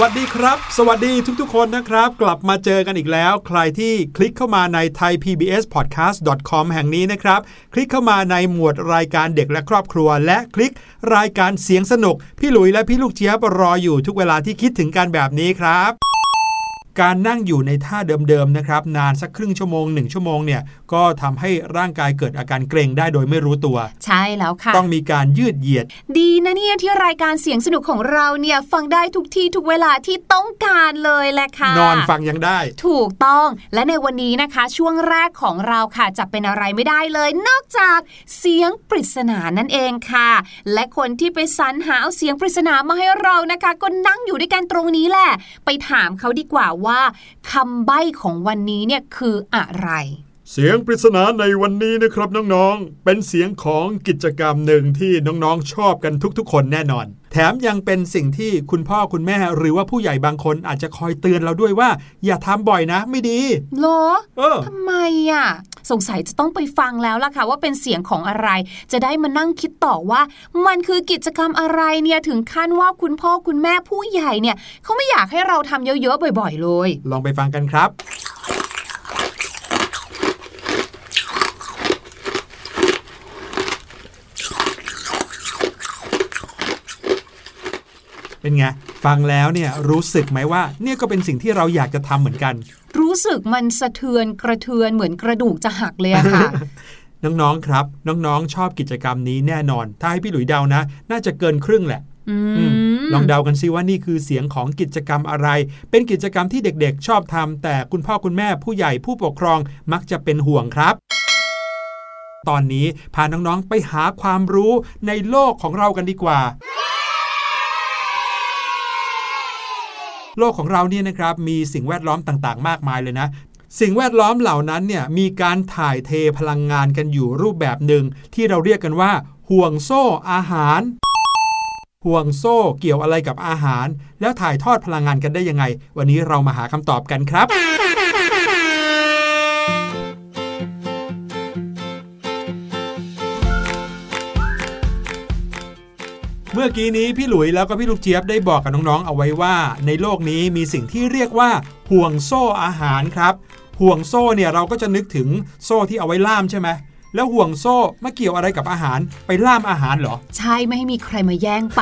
วัสดีครับ สวัสดีทุกๆ คนนะครับ กลับมาเจอกันอีกแล้ว ใครที่คลิกเข้ามาใน thaipbspodcast.com แห่งนี้นะครับ คลิกเข้ามาในหมวดรายการเด็กและครอบครัว และคลิกรายการเสียงสนุก พี่หลุยและพี่ลูกเจี๊ยบรออยู่ทุกเวลาที่คิดถึงการแบบนี้ครับ การนั่งอยู่ในท่าเดิมๆนะครับนานสักครึ่งชั่วโมงหนึ่งชั่วโมงเนี่ยก็ทำให้ร่างกายเกิดอาการเกร็งได้โดยไม่รู้ตัว ใช่แล้วค่ะ ต้องมีการยืดเหยียด ดีนะเนี่ยที่รายการเสียงสนุกของเราเนี่ยฟังได้ทุกที่ทุกเวลาที่ต้องการเลยแหละค่ะ นอนฟังยังได้ ถูกต้องและในวันนี้นะคะ ช่วงแรกของเราค่ะจะเป็นอะไรไม่ได้เลย นอกจากเสียงปริศนานั่นเองค่ะ และคนที่ไปสรรหาเอาเสียงปริศนามาให้เรานะคะ ก็นั่งอยู่ด้วยกันตรงนี้แหละ ไปถามเขาดีกว่าว่าคำใบ้ของวันนี้เนี่ยคืออะไร เสียงปริศนาในวันนี้นะครับน้องๆ เป็นเสียงของกิจกรรมหนึ่งที่น้องๆ ชอบกันทุกๆ คนแน่นอน แถมยังเป็นสิ่งที่คุณพ่อคุณแม่หรือว่าผู้ใหญ่บางคนอาจจะคอยเตือนเราด้วยว่า อย่าทำบ่อยนะไม่ดีเหรอเออทำไมอะ สงสัยจะต้องไปฟังแล้วล่ะค่ะ ว่าเป็นเสียงของอะไร จะได้มานั่งคิดต่อว่า มันคือกิจกรรมอะไรเนี่ยถึงขั้นว่าคุณพ่อคุณแม่ผู้ใหญ่เนี่ยเขาไม่อยากให้เราทำเยอะๆบ่อย ๆ เลย ลองไปฟังกันครับ เป็นไง ฟังแล้วเนี่ยรู้สึกไหมว่า เนี่ยก็เป็นสิ่งที่เราอยากจะทำเหมือนกัน รู้สึกมันสะเทือนกระเทือนเหมือนกระดูกจะหักเลยอะค่ะน้องๆครับ น้องๆชอบกิจกรรมนี้แน่นอน ถ้าให้พี่หลุยเดานะ น่าจะเกินครึ่งแหละอือืมมลองเดากันซิว่านี่คือเสียงของกิจกรรมอะไร เป็นกิจกรรมที่เด็กๆ ชอบทำแต่คุณพ่อคุณแม่ผู้ใหญ่ผู้ปกครองมักจะเป็นห่วงครับ ตอนนี้พาน้องๆไปหาความรู้ในโลกของเรากันดีกว่า โลกของเราเนี่ยนะครับมีสิ่งแวดล้อมต่างๆ มากมายเลยนะสิ่งแวดล้อมเหล่านั้นเนี่ยมีการถ่ายเทพลังงานกันอยู่รูปแบบหนึ่ง ที่เราเรียกกันว่า ห่วงโซ่อาหาร ห่วงโซ่เกี่ยวอะไรกับอาหาร แล้วถ่ายทอดพลังงานกันได้ยังไง วันนี้เรามาหาคำตอบกันครับ เมื่อกี้นี้พี่หลุยแล้วก็พี่ลูกเจี๊ยบได้บอกกับน้องๆ เอาไว้ว่า ในโลกนี้มีสิ่งที่เรียกว่าห่วงโซ่อาหารครับห่วงโซ่เนี่ยเราก็จะนึกถึงโซ่ที่เอาไว้ล่ามใช่ไหมแล้วห่วงโซ่มาเกี่ยวอะไรกับอาหารไปล่ามอาหารเหรอ ใช่ไม่ให้มีใครมาแย่งไป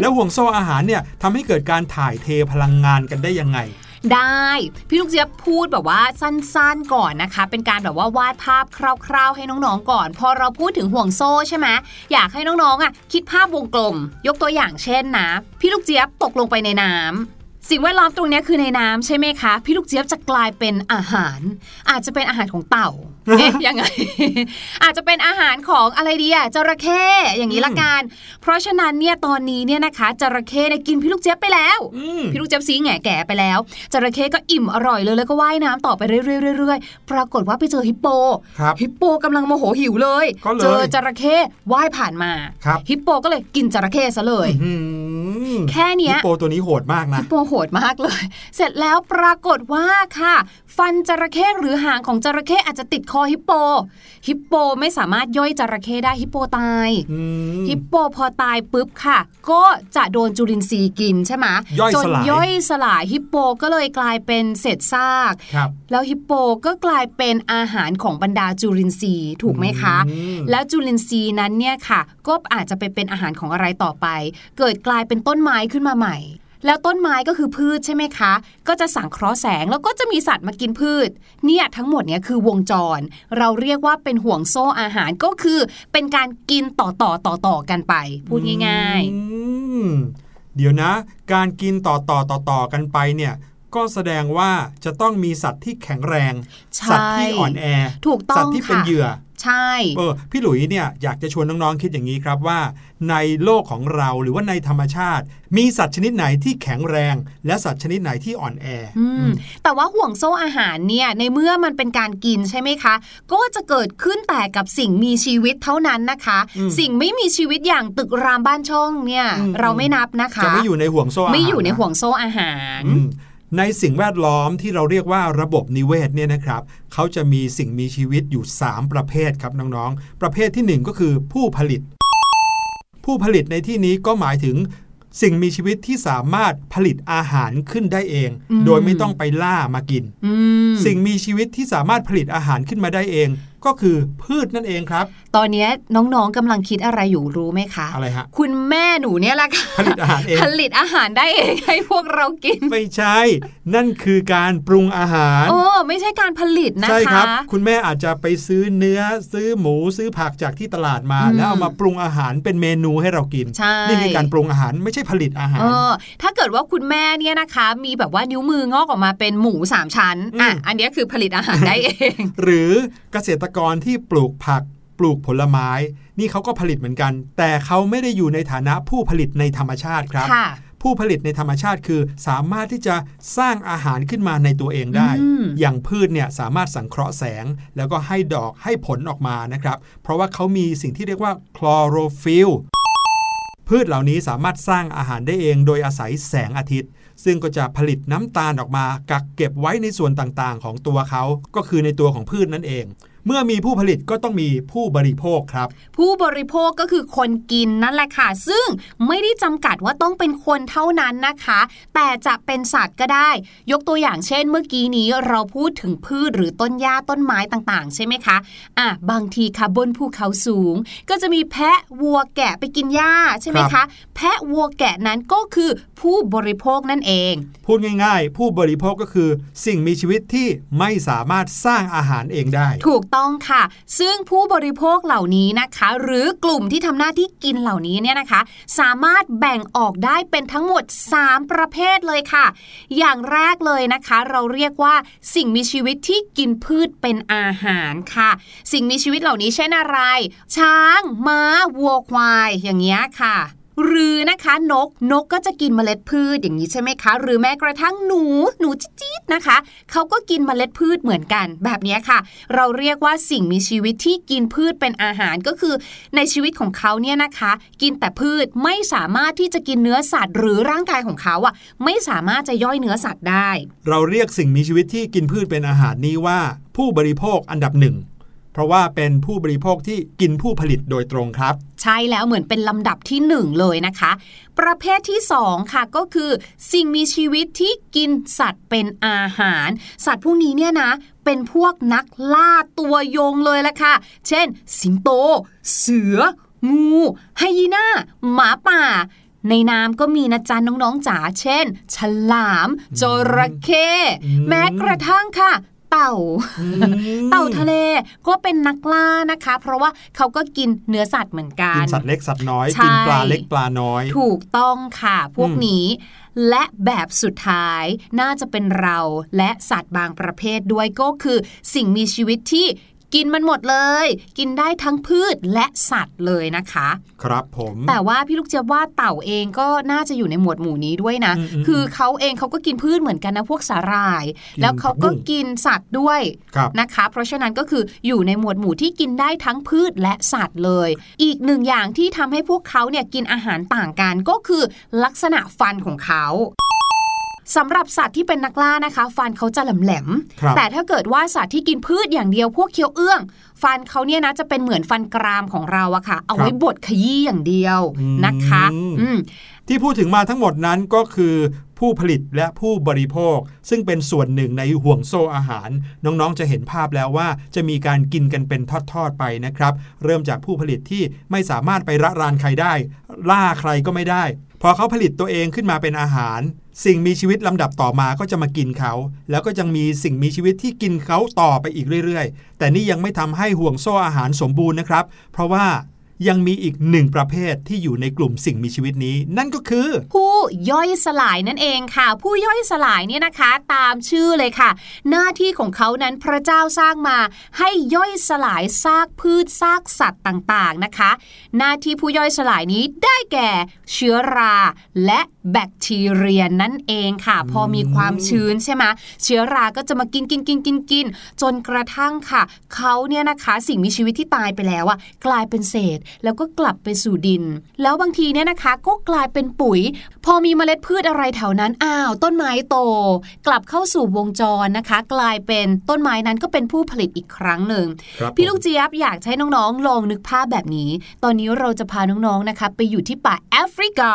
แล้วห่วงโซ่อาหารเนี่ยทำให้เกิดการถ่ายเทพลังงานกันได้ยังไง ได้ พี่ลูกเจี๊ยบพูดแบบว่าสั้นๆก่อนนะคะ เป็นการแบบว่าวาดภาพคร่าวๆ ให้น้องๆก่อน พอเราพูดถึงห่วงโซ่ใช่ไหมอยากให้น้องๆอะคิดภาพวงกลม ยกตัวอย่างเช่นนะ พี่ลูกเจี๊ยบตกลงไปในน้ำสิ่งแวดล้อมตรงนี้คือในน้ำใช่ไหมคะ พี่ลูกเจี๊ยบจะกลายเป็นอาหาร อาจจะเป็นอาหารของเต่า เอ๊ะยังไง อาจจะเป็นอาหารของอะไรดีอะจระเข้อย่างนี้ละกันเพราะฉะนั้นเนี่ยตอนนี้เนี่ยนะคะจระเข้เนี่ยกินพี่ลูกเจี๊ยบไปแล้วอืมพี่ลูกเจี๊ยบซีแง่แก่ไปแล้วจระเข้ก็อิ่มอร่อยเลยแล้วก็ว่ายน้ำต่อไปเรื่อยๆๆๆปรากฏว่าไปเจอฮิปโปครับฮิปโปกำลังโมโหหิวเลยก็เลยเจอจระเข้ว่ายผ่านมาครับฮิปโปก็เลยกินจระเข้ซะเลยอืมแค่เนี้ยฮิปโปตัวนี้โหดมากนะฮิปโปโหดมากเลย เสร็จแล้วปรากฏว่าค่ะ ฟันจระเข้หรือหางของจระเข้อาจจะติดคอฮิปโป ฮิปโปไม่สามารถย่อยจระเข้ได้ฮิปโปตายฮิปโปพอตายปุ๊บค่ะ ก็จะโดนจุลินทรีย์กินใช่ไหมจนย่อยสลายฮิปโปก็เลยกลายเป็นเศษซากแล้วฮิปโปก็กลายเป็นอาหารของบรรดาจุลินทรีย์ถูกไหมคะ แล้วจุลินทรีย์นั้นเนี่ยค่ะ ก็อาจจะไปเป็นอาหารของอะไรต่อไป เกิดกลายเป็นต้นไม้ขึ้นมาใหม่ แล้วต้นไม้ก็คือพืชใช่ไหมคะ ก็จะสังเคราะห์แสงแล้วก็จะมีสัตว์มากินพืช เนี่ยทั้งหมดเนี่ยคือวงจร เราเรียกว่าเป็นห่วงโซ่อาหารก็คือเป็นการกินต่อต่อต่อต่อกันไป พูดง่ายๆเดี๋ยวนะ การกินต่อต่อต่อต่อกันไปเนี่ย ก็แสดงว่าจะต้องมีสัตว์ที่แข็งแรงใช่สัตว์ที่อ่อนแอ ถูกต้องสัตว์ที่เป็นค่ะเหยื่อๆใช่เออพี่หลุยเนี่ยอยากจะชวนน้องๆคิดอย่างนี้ครับว่า ในโลกของเราหรือว่าในธรรมชาติ มีสัตว์ชนิดไหนที่แข็งแรง และสัตว์ชนิดไหนที่อ่อนแอออืมแต่ว่าห่วงโซ่อาหารเนี่ยในเมื่อมันเป็นการกินใช่ไหมคะ ก็จะเกิดขึ้นแต่กับสิ่งมีชีวิตเท่านั้นนะคะอืมสิ่งไม่มีชีวิตอย่างตึกรามบ้านช่องเนี่ยอืมเราไม่นับนะคะ จะไม่อยู่ในห่วงโซ่อาหารไม่อยู่ในห่วนะงโซ่อาหารอืม ในสิ่งแวดล้อมที่เราเรียกว่าระบบนิเวศเนี่ยนะครับเขาจะมีสิ่งมีชีวิตอยู่ 3 ประเภทครับน้องๆ ประเภทที่ 1 ก็คือผู้ผลิต ผู้ผลิตในที่นี้ก็หมายถึงสิ่งมีชีวิตที่สามารถผลิตอาหารขึ้นได้เองอืมโดยไม่ต้องไปล่ามากินอืมสิ่งมีชีวิตที่สามารถผลิตอาหารขึ้นมาได้เอง ก็คือพืชนั่นเองครับ ตอนเนี้ยน้องๆกำลังคิดอะไรอยู่รู้ไหมคะ อะไรฮะ คุณแม่หนูเนี่ยแหละค่ะผลิตอาหารเอง ผลิตอาหารได้เองให้พวกเรากิน ไม่ใช่ นั่นคือการปรุงอาหารโอ้ไม่ใช่การผลิตนะคะ ใช่ครับ คุณแม่อาจจะไปซื้อเนื้อซื้อหมูซื้อผักจากที่ตลาดมาอืมแล้วเอามาปรุงอาหารเป็นเมนูให้เรากินใช่นี่คือการปรุงอาหารไม่ใช่ผลิตอาหารเออถ้าเกิดว่าคุณแม่เนี่ยนะคะ มีแบบว่านิ้วมืองอกออกมาเป็นหมูสามชั้นอะอืมอันเนี้ยคือผลิตอาหารได้เอง หรือเกษตรกรที่ปลูกผัก ปลูกผลไม้ นี่เขาก็ผลิตเหมือนกัน แต่เขาไม่ได้อยู่ในฐานะผู้ผลิตในธรรมชาติครับค่ะผู้ผลิตในธรรมชาติคือ สามารถที่จะสร้างอาหารขึ้นมาในตัวเองได้อืมอย่างพืชเนี่ยสามารถสังเคราะห์แสง แล้วก็ให้ดอกให้ผลออกมานะครับ เพราะว่าเขามีสิ่งที่เรียกว่าคลอโรฟิลพืชเหล่านี้สามารถสร้างอาหารได้เองโดยอาศัยแสงอาทิตย์ ซึ่งก็จะผลิตน้ำตาลออกมา กักเก็บไว้ในส่วนต่างๆ ของตัวเขา ก็คือในตัวของพืชนั่นเอง เมื่อมีผู้ผลิตก็ต้องมีผู้บริโภคครับ ผู้บริโภคก็คือคนกินนั่นแหละค่ะ ซึ่งไม่ได้จำกัดว่าต้องเป็นคนเท่านั้นนะคะ แต่จะเป็นสัตว์ก็ได้ ยกตัวอย่างเช่น เมื่อกี้นี้เราพูดถึงพืชหรือต้นหญ้าต้นไม้ต่างๆ ใช่ไหมคะอะบางทีค่ะบนภูเขาสูง ก็จะมีแพะวัวแกะไปกินหญ้าใช่ไหมครัคะบแพะวัวแกะนั้นก็คือผู้บริโภคนั่นเอง พูดง่าย ๆ ผู้บริโภคก็คือ สิ่งมีชีวิตที่ไม่สามารถสร้างอาหารเองได้ ถูกต้อง้องค่ะ ซึ่งผู้บริโภคเหล่านี้นะคะ หรือกลุ่มที่ทำหน้าที่กินเหล่านี้เนี่ยนะคะ สามารถแบ่งออกได้เป็นทั้งหมด 3 ประเภทเลยค่ะ อย่างแรกเลยนะคะ เราเรียกว่าสิ่งมีชีวิตที่กินพืชเป็นอาหารค่ะ สิ่งมีชีวิตเหล่านี้เช่นอะไร ช้างม้าวัวควายอย่างเงี้ยค่ะ หรือนะคะนกนกก็จะกินเมล็ดพืชอย่างนี้ใช่ไหมคะ หรือแม้กระทั่งหนูหนูจี๊ดนะคะเขาก็กินเมล็ดพืชเหมือนกันแบบนี้ค่ะ เราเรียกว่าสิ่งมีชีวิตที่กินพืชเป็นอาหารก็คือ ในชีวิตของเขาเนี่ยนะคะ กินแต่พืชไม่สามารถที่จะกินเนื้อสัตว์ หรือร่างกายของเขาอะไม่สามารถจะย่อยเนื้อสัตว์ได้ เราเรียกสิ่งมีชีวิตที่กินพืชเป็นอาหารนี้ว่า ผู้บริโภคอันดับหนึ่ง เพราะว่าเป็นผู้บริโภคที่กินผู้ผลิตโดยตรงครับ ใช่แล้วเหมือนเป็นลำดับที่หนึ่งเลยนะคะ ประเภทที่สองค่ะก็คือ สิ่งมีชีวิตที่กินสัตว์เป็นอาหาร สัตว์พวกนี้เนี่ยนะเป็นพวกนักล่าตัวยงเลยละค่ะ เช่น สิงโต เสือ งูไฮยีน่า หมาป่าในน้ำก็มีนะจ๊ะน้องๆจ๋าเช่น ฉลาม จระเข้อืมแม้กระทั่งค่ะ เต่า เต่าทะเลก็เป็นนักล่านะคะ เพราะว่าเขาก็กินเนื้อสัตว์เหมือนกักินนสัตว์เล็กสัตว์น้อยใช่กินปลาเล็กปลาน้อย ถูกต้องค่ะพวกอืมนี้และแบบสุดท้ายน่าจะเป็นเราและสัตว์บางประเภทด้วยก็คือ สิ่งมีชีวิตที่ กินมันหมดเลย กินได้ทั้งพืชและสัตว์เลยนะคะ ครับผม แต่ว่าพี่ลูกเจี๊ยบว่าเต่าเองก็น่าจะอยู่ในหมวดหมู่นี้ด้วยนะอืมอืมคือเขาเองเขาก็กินพืชเหมือนกันนะพวกสาหร่ายกินแล้วเขาก็ผักบุ้งกินสัตว์ด้วยครับนะคะ เพราะฉะนั้นก็คืออยู่ในหมวดหมู่ที่กินได้ทั้งพืชและสัตว์เลย อีกหนึ่งอย่างที่ทำให้พวกเขาเนี่ยกินอาหารต่างกันก็คือลักษณะฟันของเขา สำหรับสัตว์ที่เป็นนักล่านะคะ ฟันเขาจะแหลมครับๆแต่ถ้าเกิดว่าสัตว์ที่กินพืชอย่างเดียวพวกเคี้ยวเอื้อง ฟันเขาเนี่ยนะจะเป็นเหมือนฟันกรามของเราอะค่ะ เอาไว้บดขยี้อย่างเดียวอืมนะคะ อืมที่พูดถึงมาทั้งหมดนั้นก็คือ ผู้ผลิตและผู้บริโภค ซึ่งเป็นส่วนหนึ่งในห่วงโซ่อาหาร น้องๆจะเห็นภาพแล้วว่าจะมีการกินกันเป็นทอดๆไปนะครับ เริ่มจากผู้ผลิตที่ไม่สามารถไประรานใครได้ ล่าใครก็ไม่ได้ พอเขาผลิตตัวเองขึ้นมาเป็นอาหาร สิ่งมีชีวิตลำดับต่อมาก็จะมากินเขา แล้วก็ยังมีสิ่งมีชีวิตที่กินเขาต่อไปอีกเรื่อยๆ แต่นี่ยังไม่ทำให้ห่วงโซ่อาหารสมบูรณ์นะครับ เพราะว่า ยังมีอีกหนึ่งประเภทที่อยู่ในกลุ่มสิ่งมีชีวิตนี้ นั่นก็คือ ผู้ย่อยสลายนั่นเองค่ะ ผู้ย่อยสลายเนี่ยนะคะตามชื่อเลยค่ะ หน้าที่ของเขานั้นพระเจ้าสร้างมา ให้ย่อยสลายซากพืชซากสัตว์ต่างๆนะคะ หน้าที่ผู้ย่อยสลายนี้ได้แก่ เชื้อราและแบคทีเรียนั่นเองค่ะ พอมีความชื้นใช่ไหมเชื้อราก็จะมากินกินกินกินกินจนกระทั่งค่ะ เขาเนี่ยนะคะสิ่งมีชีวิตที่ตายไปแล้วอะกลายเป็นเศษแล้วก็กลับไปสู่ดิน แล้วบางทีเนี่ยนะคะก็กลายเป็นปุ๋ย พอมีเมล็ดพืชอะไรแถวนั้นอ้าว ต้นไม้โต กลับเข้าสู่วงจรนะคะ กลายเป็นต้นไม้นั้นก็เป็นผู้ผลิตอีกครั้งหนึ่งครับพี่ผมลูกเจี๊ยบอยากให้น้องๆลองนึกภาพแบบนี้ ตอนนี้เราจะพาน้องๆนะคะ ไปอยู่ที่ป่าแอฟริกา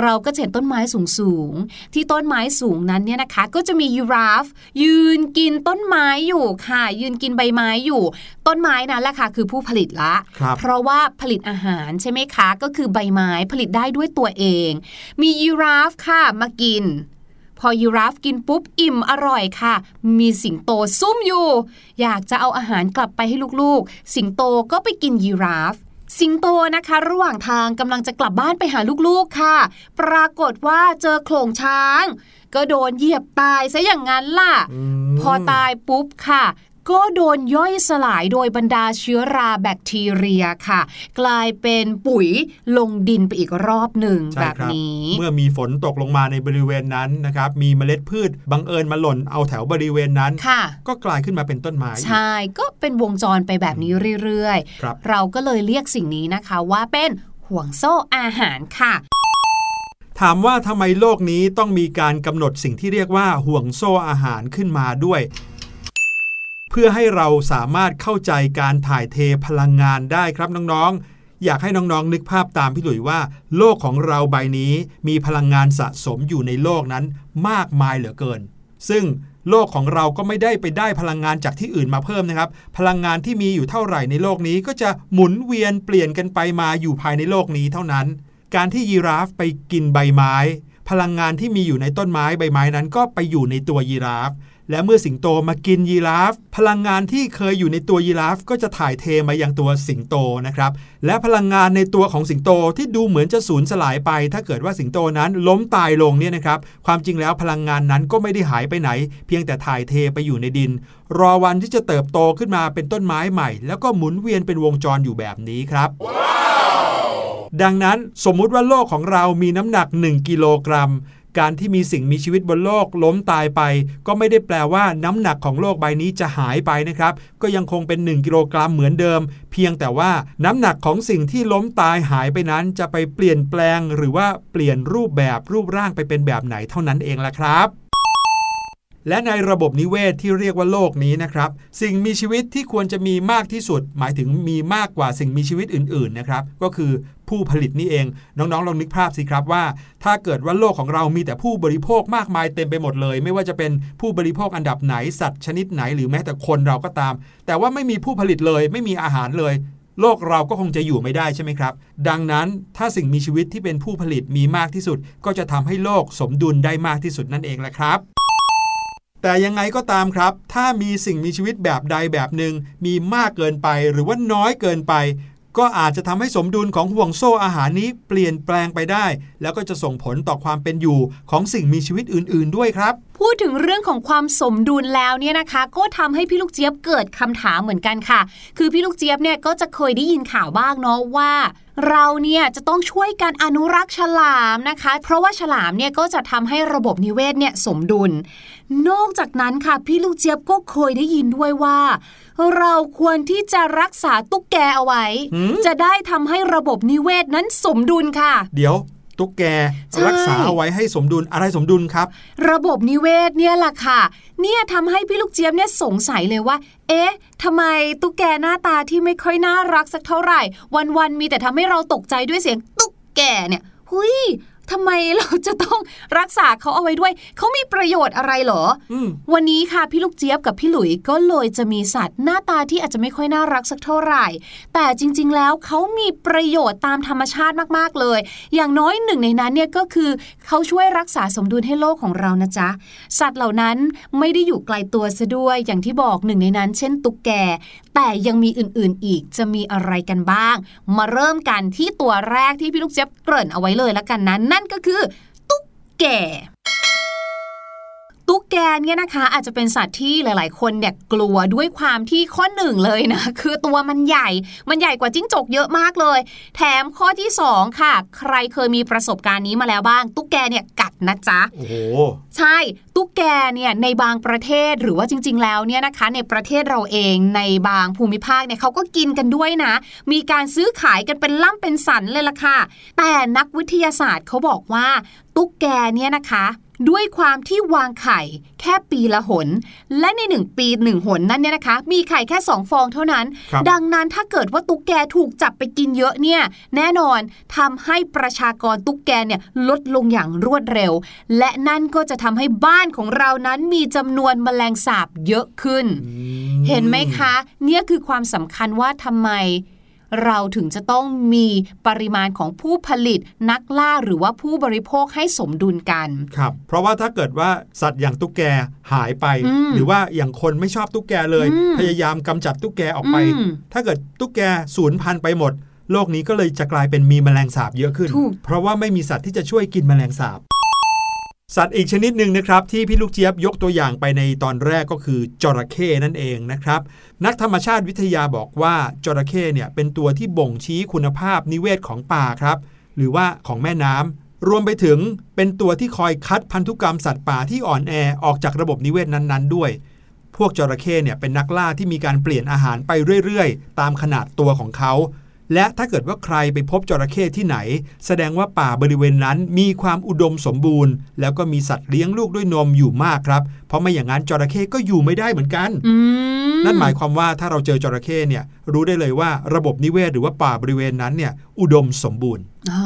เราก็จะเห็นต้นไม้สูงๆที่ต้นไม้สูงนั้นเนี่ยนะคะ ก็จะมียูราฟ ยืนกินต้นไม้อยู่ค่ะ ยืนกินใบไม้อยู่ ต้นไม้นั้นแหละค่ะคือผู้ผลิตละครับเพราะว่าผลิตอาหารใช่ไหมคะ ก็คือใบไม้ผลิตได้ด้วยตัวเอง มียีราฟค่ะมากิน พอยีราฟกินปุ๊บอิ่มอร่อยค่ะ มีสิงโตซุ่มอยู่ อยากจะเอาอาหารกลับไปให้ลูกๆ สิงโตก็ไปกินยีราฟสิงโตนะคะ ระหว่างทางกำลังจะกลับบ้านไปหาลูกๆค่ะ ปรากฏว่าเจอโขลงช้าง ก็โดนเหยียบตายซะอย่างนั้นล่ะมพอตายปุ๊บค่ะ ก็โดนย่อยสลายโดยบรรดาเชื้อราแบคทีเรียค่ะ กลายเป็นปุ๋ยลงดินไปอีกรอบหนึ่งใช่แบบครับนี้ เมื่อมีฝนตกลงมาในบริเวณนั้นนะครับมีเมล็ดพืชบังเอิญมาหล่นเอาแถวบริเวณนั้นค่ะก็กลายขึ้นมาเป็นต้นไม้อีกใช่ก็เป็นวงจรไปแบบนี้เรื่อยครับๆเราก็เลยเรียกสิ่งนี้นะคะว่าเป็นห่วงโซ่อาหารค่ะถามว่าทำไมโลกนี้ต้องมีการกำหนดสิ่งที่เรียกว่าห่วงโซ่อาหารขึ้นมาด้วยเพื่อให้เราสามารถเข้าใจการถ่ายเทพลังงานได้ครับน้องๆ อยากให้น้องๆนึกภาพตามพี่หลุยว่า โลกของเราใบนี้มีพลังงานสะสมอยู่ในโลกนั้นมากมายเหลือเกิน ซึ่งโลกของเราก็ไม่ได้ไปได้พลังงานจากที่อื่นมาเพิ่มนะครับ พลังงานที่มีอยู่เท่าไหร่ในโลกนี้ก็จะหมุนเวียนเปลี่ยนกันไปมาอยู่ภายในโลกนี้เท่านั้น การที่ยีราฟไปกินใบไม้ พลังงานที่มีอยู่ในต้นไม้ใบไม้นั้นก็ไปอยู่ในตัวยีราฟ และเมื่อสิงโตมากินยีราฟ พลังงานที่เคยอยู่ในตัวยีราฟ ก็จะถ่ายเทมายังตัวสิงโตนะครับ และพลังงานในตัวของสิงโตที่ดูเหมือนจะสูญสลายไป ถ้าเกิดว่าสิงโตนั้นล้มตายลงเนี่ยนะครับ ความจริงแล้วพลังงานนั้นก็ไม่ได้หายไปไหน เพียงแต่ถ่ายเทไปอยู่ในดิน รอวันที่จะเติบโตขึ้นมาเป็นต้นไม้ใหม่ แล้วก็หมุนเวียนเป็นวงจรอยู่แบบนี้ครับดังนั้นสมมุติว่าโลกของเรามีน้ำหนัก 1 กิโลกรัม การที่มีสิ่งมีชีวิตบนโลกล้มตายไป ก็ไม่ได้แปลว่าน้ำหนักของโลกใบนี้จะหายไปนะครับ ก็ยังคงเป็น 1 กิโลกรัมเหมือนเดิม เพียงแต่ว่าน้ำหนักของสิ่งที่ล้มตายหายไปนั้น จะไปเปลี่ยนแปลง หรือว่าเปลี่ยนรูปแบบรูปร่างไปเป็นแบบไหนเท่านั้นเองละครับและในระบบนิเวศที่เรียกว่าโลกนี้นะครับ สิ่งมีชีวิตที่ควรจะมีมากที่สุด หมายถึงมีมากกว่าสิ่งมีชีวิตอื่นๆนะครับ ก็คือ ผู้ผลิตนี่เอง น้องๆลองนึกภาพสิครับว่า ถ้าเกิดว่าโลกของเรามีแต่ผู้บริโภคมากมายเต็มไปหมดเลย ไม่ว่าจะเป็นผู้บริโภคอันดับไหนสัตว์ชนิดไหนหรือแม้แต่คนเราก็ตาม แต่ว่าไม่มีผู้ผลิตเลย ไม่มีอาหารเลย โลกเราก็คงจะอยู่ไม่ได้ใช่ไหมครับ ดังนั้นถ้าสิ่งมีชีวิตที่เป็นผู้ผลิตมีมากที่สุด ก็จะทำให้โลกสมดุลได้มากที่สุดนั่นเองแหละครับแต่ยังไงก็ตามครับ ถ้ามีสิ่งมีชีวิตแบบใดแบบหนึ่งมีมากเกินไปหรือว่าน้อยเกินไป ก็อาจจะทำให้สมดุลของห่วงโซ่อาหารนี้เปลี่ยนแปลงไปได้ แล้วก็จะส่งผลต่อความเป็นอยู่ของสิ่งมีชีวิตอื่น ๆ ด้วยครับพูดถึงเรื่องของความสมดุลแล้วเนี่ยนะคะ ก็ทำให้พี่ลูกเจี๊ยบเกิดคำถามเหมือนกันค่ะ คือพี่ลูกเจี๊ยบเนี่ยก็จะเคยได้ยินข่าวบ้างเนาะว่าเราเนี่ยจะต้องช่วยกันอนุรักษ์ฉลามนะคะ เพราะว่าฉลามเนี่ยก็จะทำให้ระบบนิเวศเนี่ยสมดุล นอกจากนั้นค่ะพี่ลูกเจี๊ยบก็เคยได้ยินด้วยว่า เราควรที่จะรักษาตุ๊กแกเอาไว้หืมจะได้ทำให้ระบบนิเวศนั้นสมดุลค่ะ เดี๋ยว ตุ๊กแกใช่รักษาเอาไว้ให้สมดุลอะไรสมดุลครับ ระบบนิเวศเนี่ยแหละค่ะ เนี่ยทำให้พี่ลูกเจี๊ยบเนี่ยสงสัยเลยว่า เอ๊ะทำไมตุ๊กแกหน้าตาที่ไม่ค่อยน่ารักสักเท่าไหร่ วันๆมีแต่ทำให้เราตกใจด้วยเสียงตุ๊กแกเนี่ย หุย ทำไมเราจะต้องรักษาเขาเอาไว้ด้วย เขามีประโยชน์อะไรเหรออืมวันนี้ค่ะพี่ลูกเจี๊ยบกับพี่หลุยก็เลยจะมีสัตว์หน้าตาที่อาจจะไม่ค่อยน่ารักสักเท่าไหร่ แต่จริง ๆ แล้วเขามีประโยชน์ตามธรรมชาติมากๆเลย อย่างน้อยหนึ่งในนั้นเนี่ยก็คือเขาช่วยรักษาสมดุลให้โลกของเรานะจ๊ะ สัตว์เหล่านั้นไม่ได้อยู่ไกลตัวซะด้วย อย่างที่บอกหนึ่งในนั้น เช่น ตุ๊กแก แต่ยังมีอื่นๆอีกจะมีอะไรกันบ้าง มาเริ่มกันที่ตัวแรกที่พี่ลูกเจี๊ยบเกริ่นเอาไว้เลยแล้วกันนะนั่นก็คือตุ๊กแก ตุ๊กกแกเนี่ยนะคะ อาจจะเป็นสัตว์ที่หลาย ๆ คนเนี่ยกลัวด้วยความที่ข้อหนึ่งเลยนะ คือตัวมันใหญ่ มันใหญ่กว่าจิ้งจกเยอะมากเลย แถมข้อที่สองค่ะ ใครเคยมีประสบการณ์นี้มาแล้วบ้าง ตุ๊กแกเนี่ยกัดนะจ๊ะโอ้โหใช่ตุ๊กแกเนี่ยในบางประเทศหรือว่าจริง ๆ แล้วเนี่ยนะคะ ในประเทศเราเองในบางภูมิภาคเนี่ยเขาก็กินกันด้วยนะ มีการซื้อขายกันเป็นล่ำเป็นสันเลยล่ะค่ะ แต่นักวิทยาศาสตร์เขาบอกว่าตุ๊กแกเนี่ยนะคะ ด้วยความที่วางไข่แค่ปีละหน และในหนึ่งปีหนึ่งหนนั้นเนี่ยนะคะ มีไข่แค่สองฟองเท่านั้นครับดังนั้นถ้าเกิดว่าตุ๊กแกถูกจับไปกินเยอะเนี่ย แน่นอนทำให้ประชากรตุ๊กแกเนี่ยลดลงอย่างรวดเร็ว และนั่นก็จะทำให้บ้านของเรานั้นมีจำนวนแมลงสาบเยอะขึ้น เห็นไหมคะ เนี่ยคือความสำคัญว่าทำไม เราถึงจะต้องมีปริมาณของผู้ผลิตนักล่าหรือว่าผู้บริโภคให้สมดุลกันครับ เพราะว่าถ้าเกิดว่าสัตว์อย่างตุ๊กแกหายไปอืมหรือว่าอย่างคนไม่ชอบตุ๊กแกเลยอืมพยายามกำจัดตุ๊กแกออกไปอืมถ้าเกิดตุ๊กแกสูญพันธุ์ไปหมดโลกนี้ก็เลยจะกลายเป็นมีแมลงสาบเยอะขึ้นถูกเพราะว่าไม่มีสัตว์ที่จะช่วยกินแมลงสาบ สัตว์อีกชนิดหนึ่งนะครับที่พี่ลูกเจี๊ยบยกตัวอย่างไปในตอนแรกก็คือจระเข้นั่นเองนะครับ นักธรรมชาติวิทยาบอกว่าจระเข้เนี่ยเป็นตัวที่บ่งชี้คุณภาพนิเวศของป่าครับ หรือว่าของแม่น้ำรวมไปถึงเป็นตัวที่คอยคัดพันธุกรรมสัตว์ป่าที่อ่อนแอออกจากระบบนิเวศนั้นๆ ด้วย พวกจระเข้เนี่ยเป็นนักล่าที่มีการเปลี่ยนอาหารไปเรื่อยๆ ตามขนาดตัวของเขา และถ้าเกิดว่าใครไปพบจระเข้ที่ไหน แสดงว่าป่าบริเวณนั้นมีความอุดมสมบูรณ์ แล้วก็มีสัตว์เลี้ยงลูกด้วยนมอยู่มากครับ เพราะไม่อย่างนั้นจระเข้ก็อยู่ไม่ได้เหมือนกันอืมนั่นหมายความว่าถ้าเราเจอจระเข้เนี่ยรู้ได้เลยว่าระบบนิเวศหรือว่าป่าบริเวณนั้นเนี่ยอุดมสมบูรณ์อ๋อ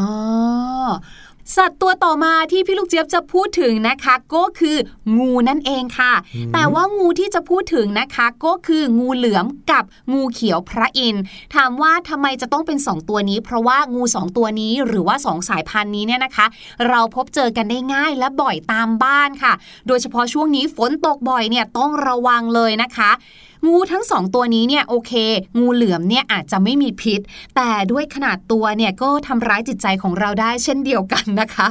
สัตว์ตัวต่อมาที่พี่ลูกเจี๊ยบจะพูดถึงนะคะ ก็คืองูนั่นเองค่ะอืมแต่ว่างูที่จะพูดถึงนะคะ ก็คืองูเหลือมกับงูเขียวพระอินทร์ถามว่าทำไมจะต้องเป็น 2 ตัวนี้ เพราะว่างู 2 ตัวนี้หรือว่า 2 สายพันธุ์นี้เนี่ยนะคะ เราพบเจอกันได้ง่ายและบ่อยตามบ้านค่ะ โดยเฉพาะช่วงนี้ฝนตกบ่อยเนี่ยต้องระวังเลยนะคะงูทั้งสองตัวนี้เนี่ยโอเค งูเหลือมเนี่ยอาจจะไม่มีพิษ แต่ด้วยขนาดตัวเนี่ยก็ทำร้ายจิตใจของเราได้เช่นเดียวกันนะคะ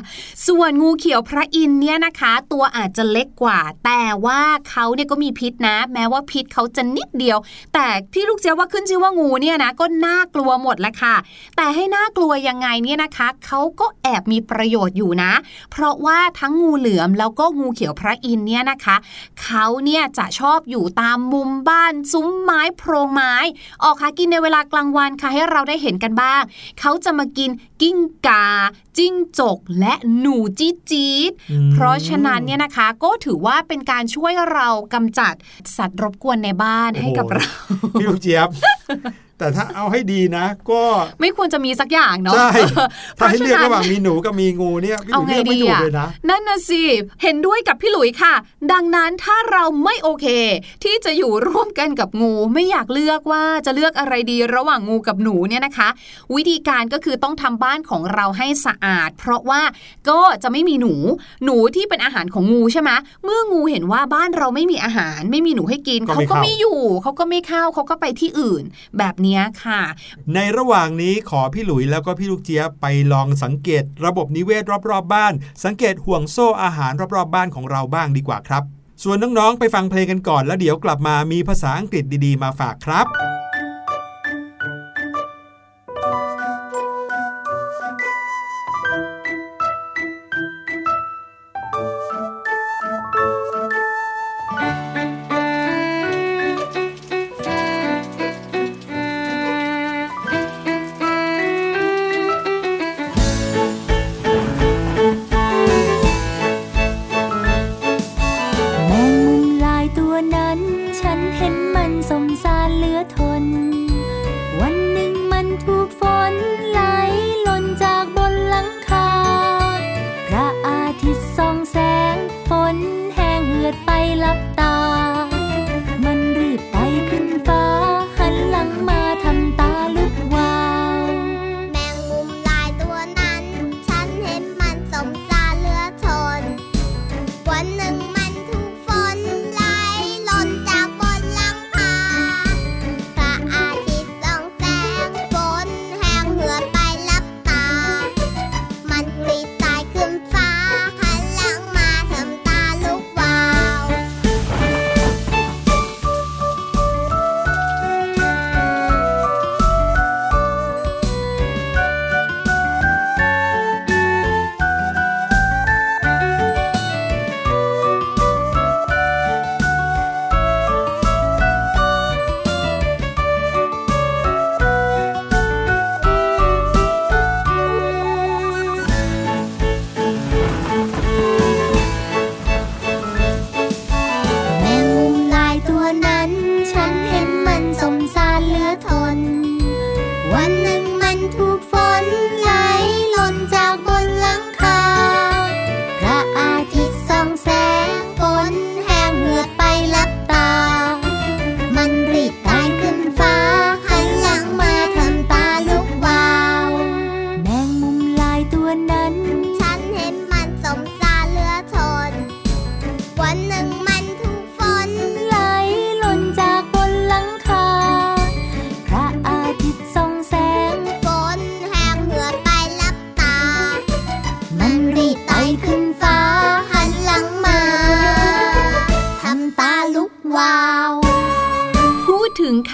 ส่วนงูเขียวพระอินเนี่ยนะคะ ตัวอาจจะเล็กกว่า แต่ว่าเขาเนี่ยก็มีพิษนะ แม้ว่าพิษเขาจะนิดเดียว แต่พี่ลูกเจ้าว่าขึ้นชื่อว่างูเนี่ยนะก็น่ากลัวหมดแหละค่ะ แต่ให้น่ากลัวยังไงเนี่ยนะคะเขาก็แอบมีประโยชน์อยู่นะ เพราะว่าทั้งงูเหลือมแล้วก็งูเขียวพระอินเนี่ยนะคะเขาเนี่ยจะชอบอยู่ตามมุมบ้านซุ้มไม้โพรงไม้ ออกหากินในเวลากลางวันค่ะให้เราได้เห็นกันบ้าง เขาจะมากินกิ้งกา จิ้งจก และหนูจี๊ดจี๊ดอืมเพราะฉะนั้นเนี่ยนะคะก็ถือว่าเป็นการช่วยเรากำจัดสัตว์รบกวนในบ้านให้กับเราพี่ลูกเจี๊ยบ แต่ถ้าเอาให้ดีนะ ก็ไม่ควรจะมีสักอย่างเนาะใช่เพถ้าราะให้ฉะเลือกนั้นระหว่างมีหนูกับมีงูเนี่ยพี่หเอานูไงเลือกไม่ดีถูกอะเลยนะนั่นน่ะสิเห็นด้วยกับพี่หลุยค่ะ ดังนั้นถ้าเราไม่โอเค ที่จะอยู่ร่วมกันกับงู ไม่อยากเลือกว่าจะเลือกอะไรดีระหว่างงูกับหนูเนี่ยนะคะ วิธีการก็คือต้องทำบ้านของเราให้สะอาด เพราะว่าก็จะไม่มีหนู หนูที่เป็นอาหารของงูใช่ไหมเมื่องูเห็นว่าบ้านเราไม่มีอาหาร ไม่มีหนูให้กินก็เขาไม่ก็เข้าไม่อยู่เขาก็ไม่เข้าเขาก็ไปที่อื่นแบบเนี้ค่ะ ในระหว่างนี้ขอพี่หลุยแล้วก็พี่ลูกเจี๊ยบไปลองสังเกต ระบบนิเวศรอบๆบ้าน สังเกตห่วงโซ่อาหารรอบๆบ้านของเราบ้างดีกว่าครับ ส่วนน้องๆไปฟังเพลงกันก่อนแล้วเดี๋ยวกลับมามีภาษาอังกฤษดีๆ มาฝากครับ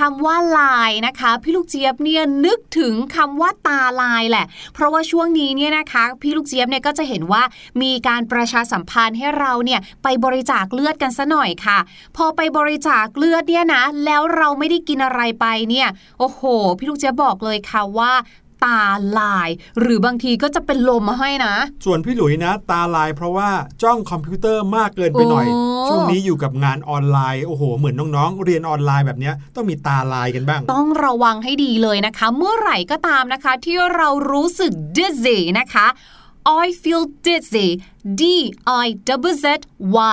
คำว่าลายนะคะ พี่ลูกเจี๊ยบเนี่ยนึกถึงคำว่าตาลายแหละ เพราะว่าช่วงนี้เนี่ยนะคะ พี่ลูกเจี๊ยบเนี่ยก็จะเห็นว่ามีการประชาสัมพันธ์ให้เราเนี่ยไปบริจาคเลือดกันซะหน่อยค่ะ พอไปบริจาคเลือดเนี่ยนะ แล้วเราไม่ได้กินอะไรไปเนี่ย โอ้โห พี่ลูกเจี๊ยบบอกเลยค่ะว่า ตาลาย หรือบางทีก็จะเป็นลมมาให้นะ ส่วนพี่หลุยนะ ตาลายเพราะว่าจ้องคอมพิวเตอร์มากเกินไปหน่อยโอ้ช่วงนี้อยู่กับงานออนไลน์โอ้โห เหมือนน้องๆ เรียนออนไลน์แบบเนี้ยต้องมีตาลายกันบ้าง ต้องระวังให้ดีเลยนะคะ เมื่อไหร่ก็ตามนะคะ ที่เรารู้สึก dizzy นะคะ I feel dizzy D I double Z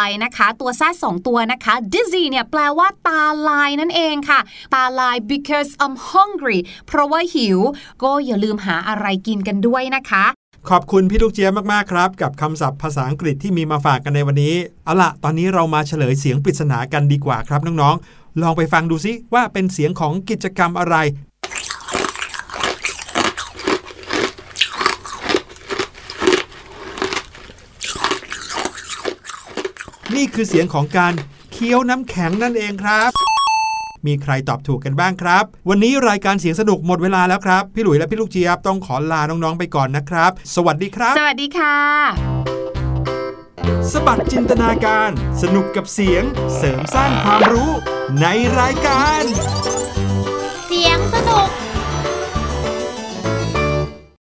Y นะคะ ตัวแซดสองตัวนะคะ dizzy เนี่ยแปลว่าตาลายนั่นเองค่ะ ตาลาย because I'm hungry เพราะว่าหิว ก็อย่าลืมหาอะไรกินกันด้วยนะคะขอบคุณพี่ลูกเจี๊ยบมาก ๆ ครับ กับคำศัพท์ภาษาอังกฤษที่มีมาฝากกันในวันนี้ เอาล่ะตอนนี้เรามาเฉลยเสียงปริศนากันดีกว่าครับน้อง ๆ ลองไปฟังดูซิว่าเป็นเสียงของกิจกรรมอะไร นี่คือเสียงของการเคี้ยวน้ำแข็งนั่นเองครับ มีใครตอบถูกกันบ้างครับ วันนี้รายการเสียงสนุกหมดเวลาแล้วครับ พี่หลุยและพี่ลูกเจี๊ยบต้องขอลาน้องๆไปก่อนนะครับ สวัสดีครับ สวัสดีค่ะ สบัดจินตนาการ สนุกกับเสียง เสริมสร้างความรู้ในรายการ